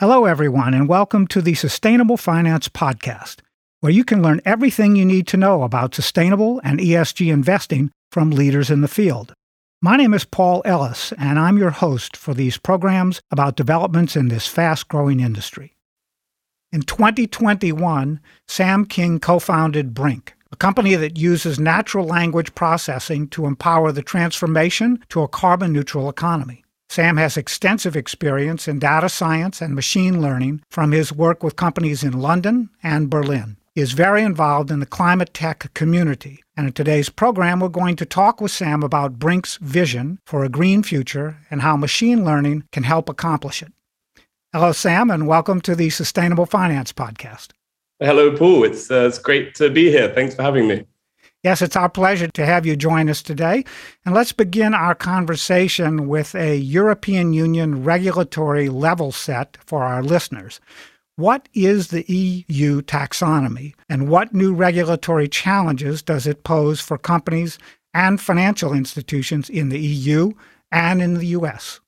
Hello, everyone, and welcome to the Sustainable Finance Podcast, where you can learn everything you need to know about sustainable and ESG investing from leaders in the field. My name is Paul Ellis, and I'm your host for these programs about developments in this fast growing industry. In 2021, Sam King co founded Briink, a company that uses natural language processing to empower the transformation to a carbon neutral economy. Sam has extensive experience in data science and machine learning from his work with companies in London and Berlin. He is very involved in the climate tech community. And in today's program, we're going to talk with Sam about Briink's vision for a green future and how machine learning can help accomplish it. Hello, Sam, and welcome to the Sustainable Finance Podcast. Hello, Paul. It's, uh, it's great to be here. Thanks for having me. Yes, it's our pleasure to have you join us today. And let's begin our conversation with a European Union regulatory level set for our listeners. What is the EU taxonomy, and what new regulatory challenges does it pose for companies and financial institutions in the EU and in the US?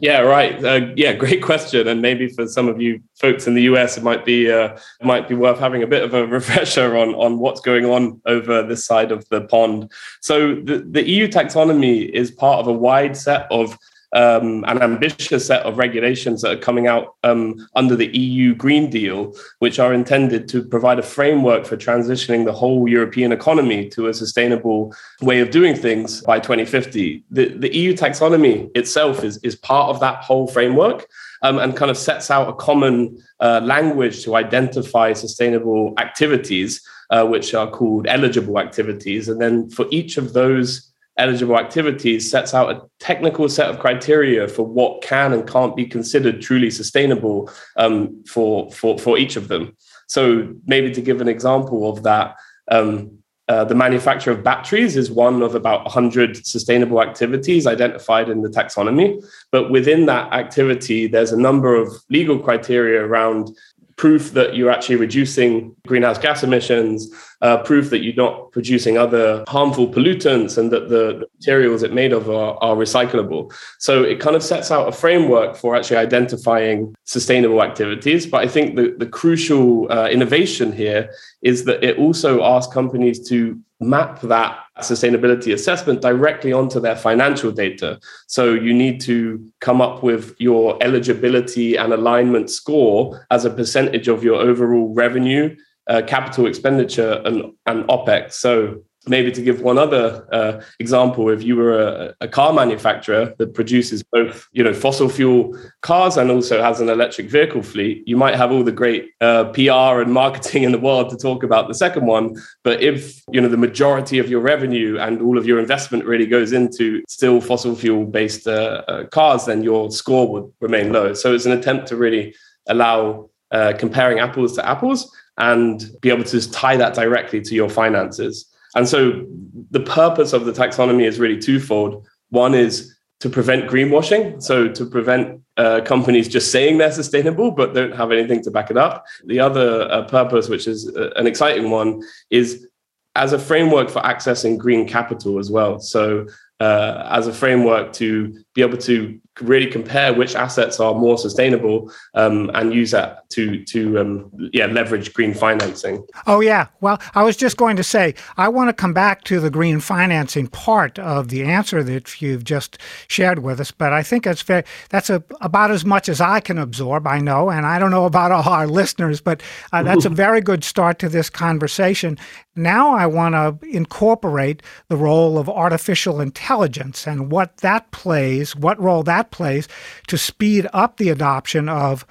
Yeah, right. Uh, yeah, great question. And maybe for some of you folks in the US, it might be uh, might be worth having a bit of a refresher on on what's going on over this side of the pond. So the, the EU taxonomy is part of a wide set of um, an ambitious set of regulations that are coming out um, under the EU Green Deal, which are intended to provide a framework for transitioning the whole European economy to a sustainable way of doing things by 2050. The, the EU taxonomy itself is, is part of that whole framework. Um, and kind of sets out a common uh, language to identify sustainable activities, uh, which are called eligible activities. And then for each of those eligible activities sets out a technical set of criteria for what can and can't be considered truly sustainable um, for, for, for each of them. So, maybe to give an example of that, um, uh, the manufacture of batteries is one of about 100 sustainable activities identified in the taxonomy. But within that activity, there's a number of legal criteria around proof that you're actually reducing greenhouse gas emissions, uh, proof that you're not producing other harmful pollutants, and that the, materials it made of are, are, recyclable. So it kind of sets out a framework for actually identifying sustainable activities. But I think the, the crucial uh, innovation here is that it also asks companies to map that sustainability assessment directly onto their financial data. So you need to come up with your eligibility and alignment score as a percentage of your overall revenue, uh, capital expenditure, and, and OPEX. So maybe to give one other uh, example if you were a, a, car manufacturer that produces both you know fossil fuel cars and also has an electric vehicle fleet you might have all the great uh, pr and marketing in the world to talk about the second one. But if you know the majority of your revenue and all of your investment really goes into still fossil fuel based uh, uh cars then your score would remain low. So it's an attempt to really allow uh, comparing apples to apples and be able to tie that directly to your finances and so the purpose of the taxonomy is really twofold. One is to prevent greenwashing, so to prevent uh, companies just saying they're sustainable but don't have anything to back it up. The other uh, purpose, which is uh, an exciting one, is as a framework for accessing green capital as well. So, uh, as a framework to be able to really compare which assets are more sustainable um, and use that to to um, yeah leverage green financing. Oh yeah, well I was just going to say I want to come back to the green financing part of the answer that you've just shared with us, but I think that's very that's a, about as much as I can absorb. I know, and I don't know about all our listeners, but uh, that's a very good start to this conversation. Now I want to incorporate the role of artificial intelligence and what that plays, what role that place to speed up the adoption of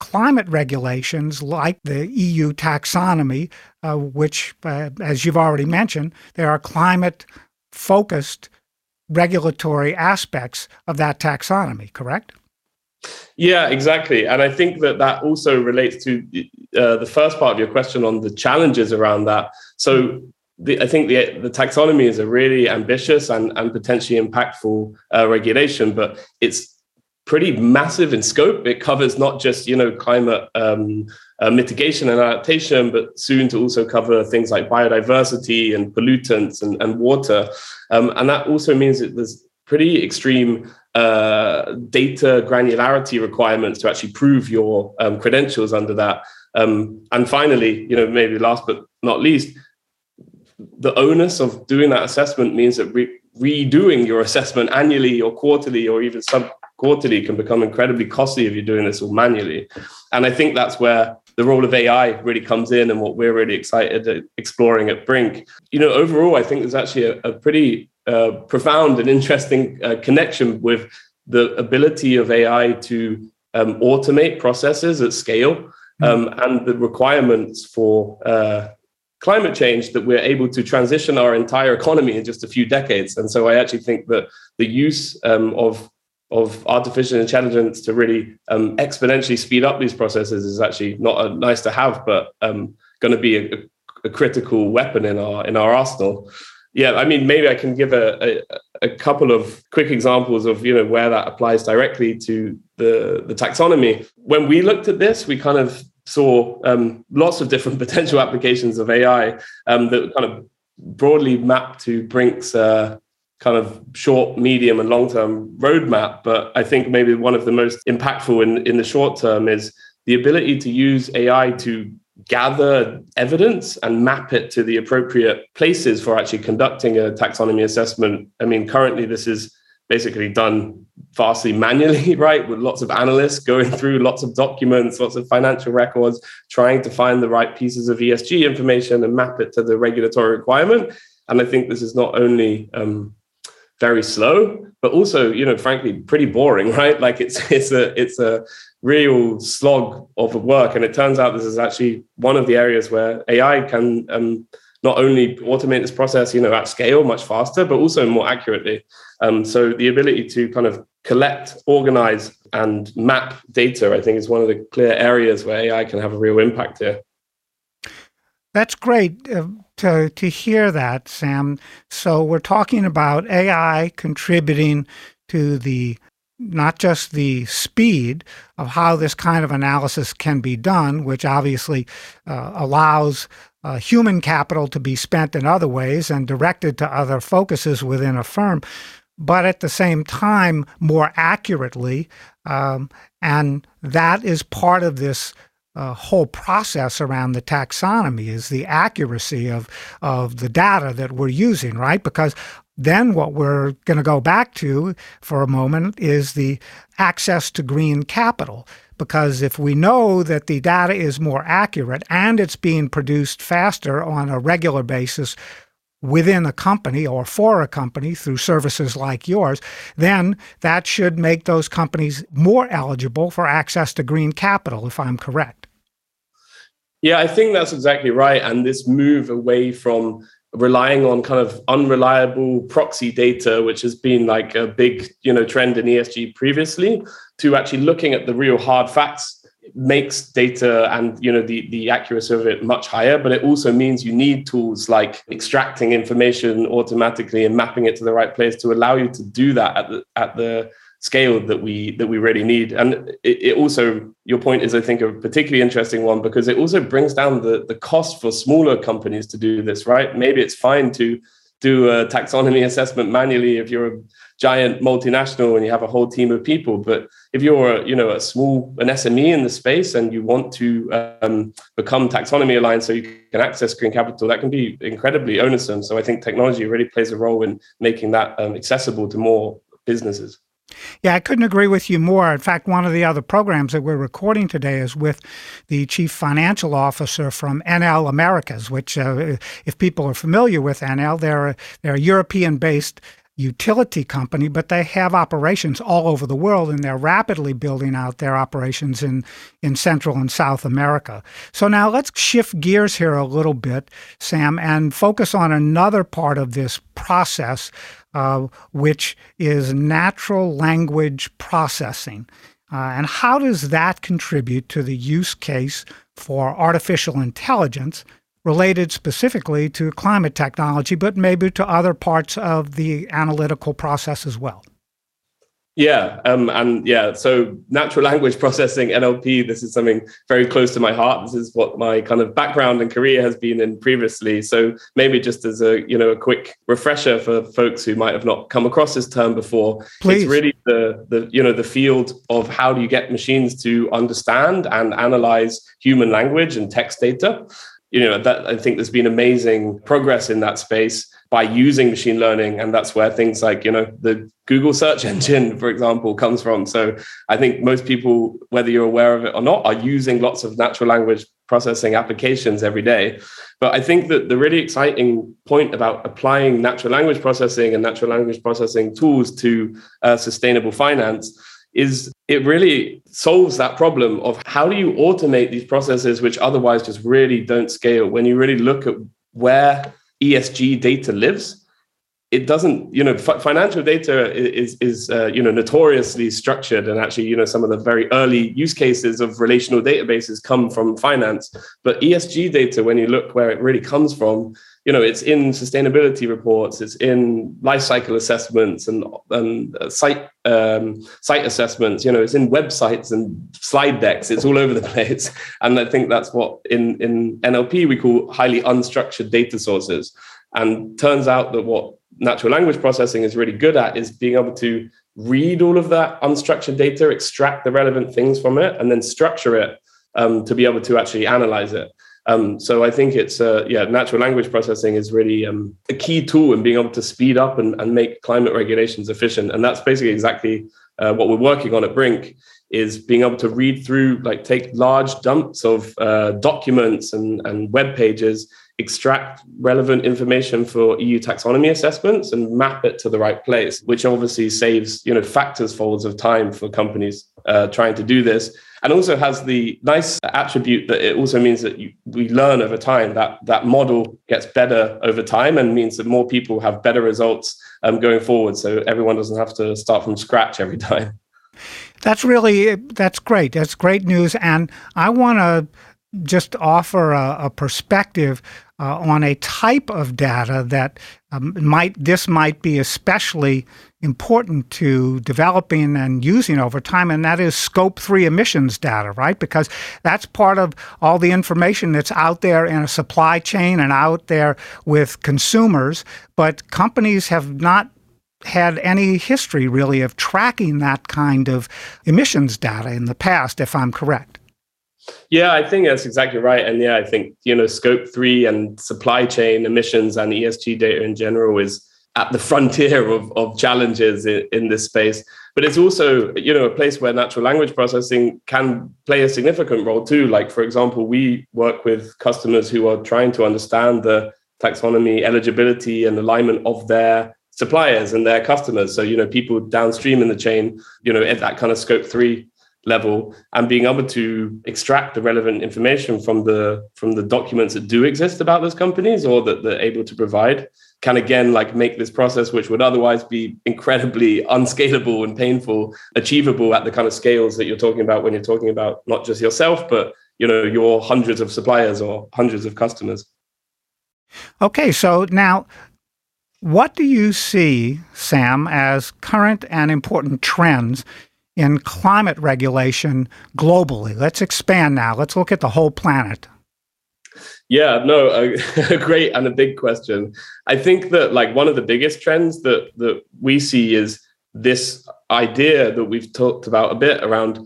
climate regulations like the EU taxonomy, uh, which, uh, as you've already mentioned, there are climate focused regulatory aspects of that taxonomy, correct? Yeah, exactly. And I think that that also relates to uh, the first part of your question on the challenges around that. So the, I think the, the taxonomy is a really ambitious and, and potentially impactful uh, regulation, but it's pretty massive in scope. It covers not just you know climate um, uh, mitigation and adaptation, but soon to also cover things like biodiversity and pollutants and, and water. Um, and that also means that there's pretty extreme uh, data granularity requirements to actually prove your um, credentials under that. Um, and finally, you know, maybe last but not least, the onus of doing that assessment means that re- redoing your assessment annually or quarterly or even sub quarterly can become incredibly costly if you're doing this all manually. And I think that's where the role of AI really comes in and what we're really excited at exploring at Briink. You know, overall, I think there's actually a, a pretty uh, profound and interesting uh, connection with the ability of AI to um, automate processes at scale hmm. um, and the requirements for uh, climate change that we're able to transition our entire economy in just a few decades. And so I actually think that the use um, of of artificial intelligence to really um, exponentially speed up these processes is actually not a nice to have, but um, going to be a, a, critical weapon in our in our arsenal. Yeah, I mean, maybe I can give a, a, a, couple of quick examples of you know where that applies directly to the the taxonomy. When we looked at this, we kind of saw um, lots of different potential applications of AI um, that kind of broadly map to Briink's uh, kind of short, medium, and long term roadmap. But I think maybe one of the most impactful in, in the short term is the ability to use AI to gather evidence and map it to the appropriate places for actually conducting a taxonomy assessment. I mean, currently, this is basically done vastly manually, right? With lots of analysts going through lots of documents, lots of financial records, trying to find the right pieces of ESG information and map it to the regulatory requirement. And I think this is not only um, very slow, but also, you know, frankly, pretty boring, right? Like it's it's a it's a real slog of work. And it turns out this is actually one of the areas where AI can um, not only automate this process, you know, at scale much faster, but also more accurately. Um, so the ability to kind of collect, organize, and map data, I think, is one of the clear areas where AI can have a real impact here. That's great. Uh, to, to hear that, Sam. So we're talking about AI contributing to the not just the speed of how this kind of analysis can be done, which obviously uh, allows uh, human capital to be spent in other ways and directed to other focuses within a firm, but at the same time, more accurately. Um, and that is part of this uh, whole process around the taxonomy is the accuracy of of the data that we're using, right? Because then what we're going to go back to for a moment is the access to green capital. Because if we know that the data is more accurate and it's being produced faster on a regular basis within a company or for a company through services like yours, then that should make those companies more eligible for access to green capital, if I'm correct. Yeah, I think that's exactly right. And this move away from relying on kind of unreliable proxy data, which has been like a big, you know, trend in ESG previously, to actually looking at the real hard facts makes data and you know the the accuracy of it much higher but it also means you need tools like extracting information automatically and mapping it to the right place to allow you to do that at the at the scale that we that we really need. And it, it, also your point is i think a particularly interesting one because it also brings down the the cost for smaller companies to do this right? Maybe it's fine to do a taxonomy assessment manually if you're a giant multinational and you have a whole team of people. But if you're you know a small an sme in the space and you want to um, become taxonomy aligned so you can access green capital that can be incredibly onersome. So i think technology really plays a role in making that um, accessible to more businesses yeah, I couldn't agree with you more. In fact, one of the other programs that we're recording today is with the chief financial officer from Enel Americas, which, uh, if people are familiar with Enel, they're a, they're a European based utility company, but they have operations all over the world and they're rapidly building out their operations in, in Central and South America. So now let's shift gears here a little bit, Sam, and focus on another part of this process uh, which is natural language processing. Uh, and how does that contribute to the use case for artificial intelligence related specifically to climate technology, but maybe to other parts of the analytical process as well? Yeah, um, and yeah, so natural language processing (NLP). This is something very close to my heart. This is what my kind of background and career has been in previously. So maybe just as a you know a quick refresher for folks who might have not come across this term before, Please. it's really the the you know the field of how do you get machines to understand and analyze human language and text data. You know that I think there's been amazing progress in that space by using machine learning and that's where things like you know the google search engine for example comes from. So i think most people whether you're aware of it or not are using lots of natural language processing applications every day. But i think that the really exciting point about applying natural language processing and natural language processing tools to uh, sustainable finance is it really solves that problem of how do you automate these processes which otherwise just really don't scale. When you really look at where ESG data lives. It doesn't, you know, f- financial data is is uh, you know notoriously structured, and actually, you know, some of the very early use cases of relational databases come from finance. But ESG data, when you look where it really comes from, you know, it's in sustainability reports, it's in life cycle assessments and and uh, site um, site assessments. You know, it's in websites and slide decks. It's all over the place, and I think that's what in in NLP we call highly unstructured data sources. And turns out that what natural language processing is really good at is being able to read all of that unstructured data, extract the relevant things from it, and then structure it um, to be able to actually analyze it. Um, so I think it's uh, yeah, natural language processing is really um, a key tool in being able to speed up and, and make climate regulations efficient, and that's basically exactly uh, what we're working on at Briink is being able to read through, like take large dumps of uh, documents and, and web pages, extract relevant information for EU taxonomy assessments and map it to the right place, which obviously saves, you know, factors folds of time for companies uh, trying to do this. And also has the nice attribute that it also means that you, we learn over time that that model gets better over time and means that more people have better results um, going forward. So everyone doesn't have to start from scratch every time. That's really that's great. That's great news, and I want to just offer a, a perspective uh, on a type of data that um, might this might be especially important to developing and using over time, and that is scope three emissions data, right? Because that's part of all the information that's out there in a supply chain and out there with consumers. But companies have not had any history really of tracking that kind of emissions data in the past, if I'm correct. Yeah, I think that's exactly right. And yeah, I think, you know, scope three and supply chain emissions and ESG data in general is at the frontier of, of challenges in, in this space. But it's also, you know, a place where natural language processing can play a significant role too. Like, for example, we work with customers who are trying to understand the taxonomy eligibility and alignment of their suppliers and their customers. So, you know, people downstream in the chain, you know, at that kind of scope three level and being able to extract the relevant information from the from the documents that do exist about those companies or that they're able to provide can again like make this process which would otherwise be incredibly unscalable and painful achievable at the kind of scales that you're talking about when you're talking about not just yourself but you know your hundreds of suppliers or hundreds of customers okay so now what do you see sam as current and important trends in climate regulation globally? Let's expand now. Let's look at the whole planet. Yeah, no, a, a, great and a big question. I think that like one of the biggest trends that that we see is this idea that we've talked about a bit around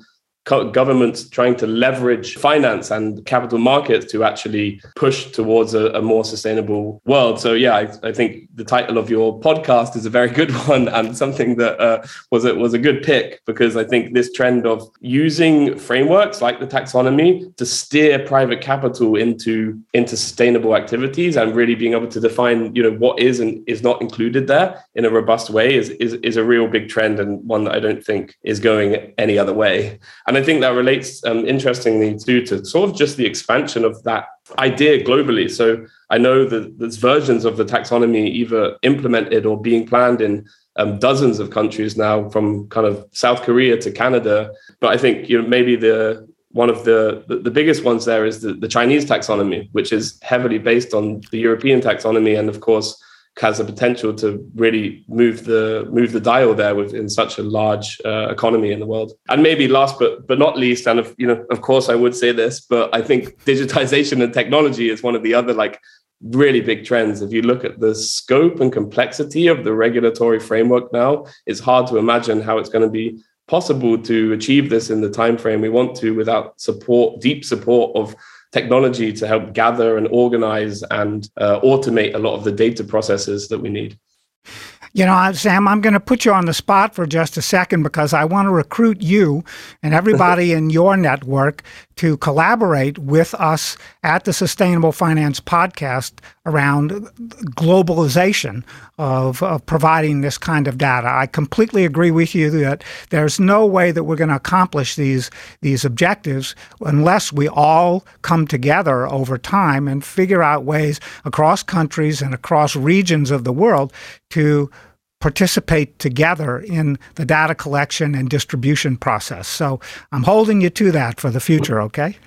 governments trying to leverage finance and capital markets to actually push towards a, a more sustainable world. So yeah, I, I, think the title of your podcast is a very good one and something that uh, was a, was a good pick because I think this trend of using frameworks like the taxonomy to steer private capital into into sustainable activities and really being able to define you know what is and is not included there in a robust way is is, is a real big trend and one that I don't think is going any other way. And I think that relates um, interestingly to, to sort of just the expansion of that idea globally. So I know that there's versions of the taxonomy either implemented or being planned in um, dozens of countries now, from kind of South Korea to Canada. But I think you know maybe the one of the, the, the biggest ones there is the, the Chinese taxonomy, which is heavily based on the European taxonomy, and of course has the potential to really move the move the dial there within such a large uh, economy in the world. And maybe last but but not least, and of, you know, of course, I would say this, but I think digitization and technology is one of the other like really big trends. If you look at the scope and complexity of the regulatory framework now, it's hard to imagine how it's going to be possible to achieve this in the time frame we want to without support, deep support of technology to help gather and organize and uh, automate a lot of the data processes that we need. You know, Sam, I'm going to put you on the spot for just a second because I want to recruit you and everybody in your network to collaborate with us at the Sustainable Finance Podcast around globalization of, of, providing this kind of data. I completely agree with you that there's no way that we're going to accomplish these these objectives unless we all come together over time and figure out ways across countries and across regions of the world to participate together in the data collection and distribution process. So I'm holding you to that for the future, okay?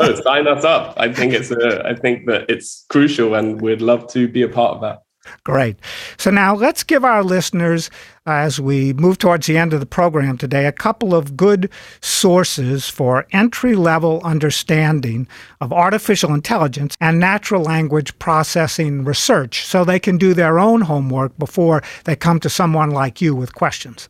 oh, sign us up. I think it's a, I think that it's crucial and we'd love to be a part of that. Great. So now let's give our listeners, uh, as we move towards the end of the program today, a couple of good sources for entry level understanding of artificial intelligence and natural language processing research so they can do their own homework before they come to someone like you with questions.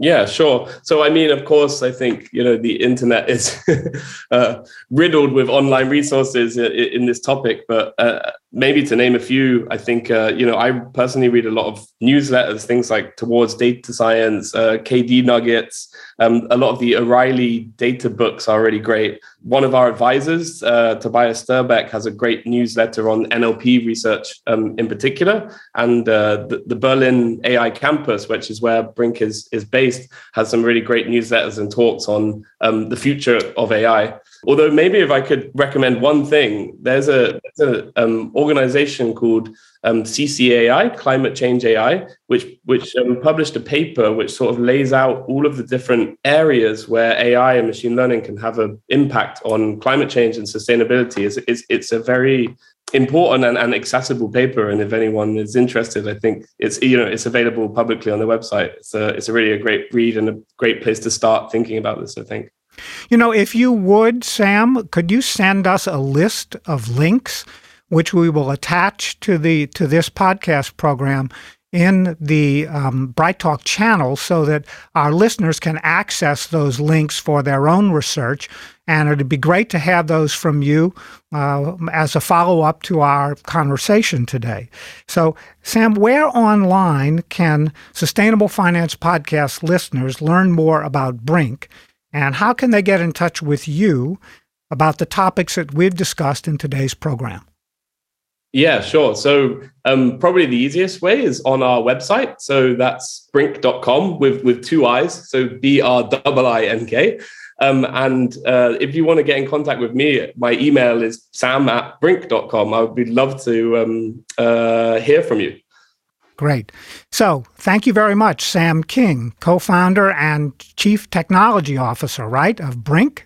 Yeah, sure. So, I mean, of course, I think you know the internet is uh, riddled with online resources in, this topic. But uh, maybe to name a few, I think uh, you know I personally read a lot of newsletters, things like Towards Data Science, uh, KDnuggets. Um, a lot of the O'Reilly data books are really great. One of our advisors, uh, Tobias Sterbak, has a great newsletter on NLP research um, in particular, and uh, the, the, Berlin AI campus, which is where Briink is is based, has some really great newsletters and talks on um, the future of AI. Although maybe if I could recommend one thing, there's a, there's a um, organization called um, CCAI, Climate Change AI, which which um, published a paper which sort of lays out all of the different areas where AI and machine learning can have an impact on climate change and sustainability. It's, it's, it's a very important and, and accessible paper, and if anyone is interested, I think it's you know it's available publicly on the website. It's a, it's a really a great read and a great place to start thinking about this. I think. You know, if you would, Sam, could you send us a list of links which we will attach to the to this podcast program in the um, Bright Talk channel so that our listeners can access those links for their own research. And it'd be great to have those from you uh, as a follow up to our conversation today. So, Sam, where online can Sustainable Finance Podcast listeners learn more about Briink? And how can they get in touch with you about the topics that we've discussed in today's program? Yeah, sure. So um, probably the easiest way is on our website. So that's briink.com with, with two I's. So B R I I N K. Um, and uh, if you want to get in contact with me, my email is sam at briink.com. I would be love to um, uh, hear from you. Great. So thank you very much, Sam King, co founder and chief technology officer, right, of Briink.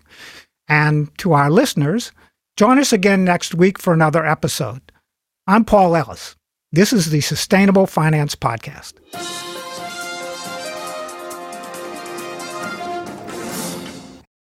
And to our listeners, join us again next week for another episode. I'm Paul Ellis. This is the Sustainable Finance Podcast.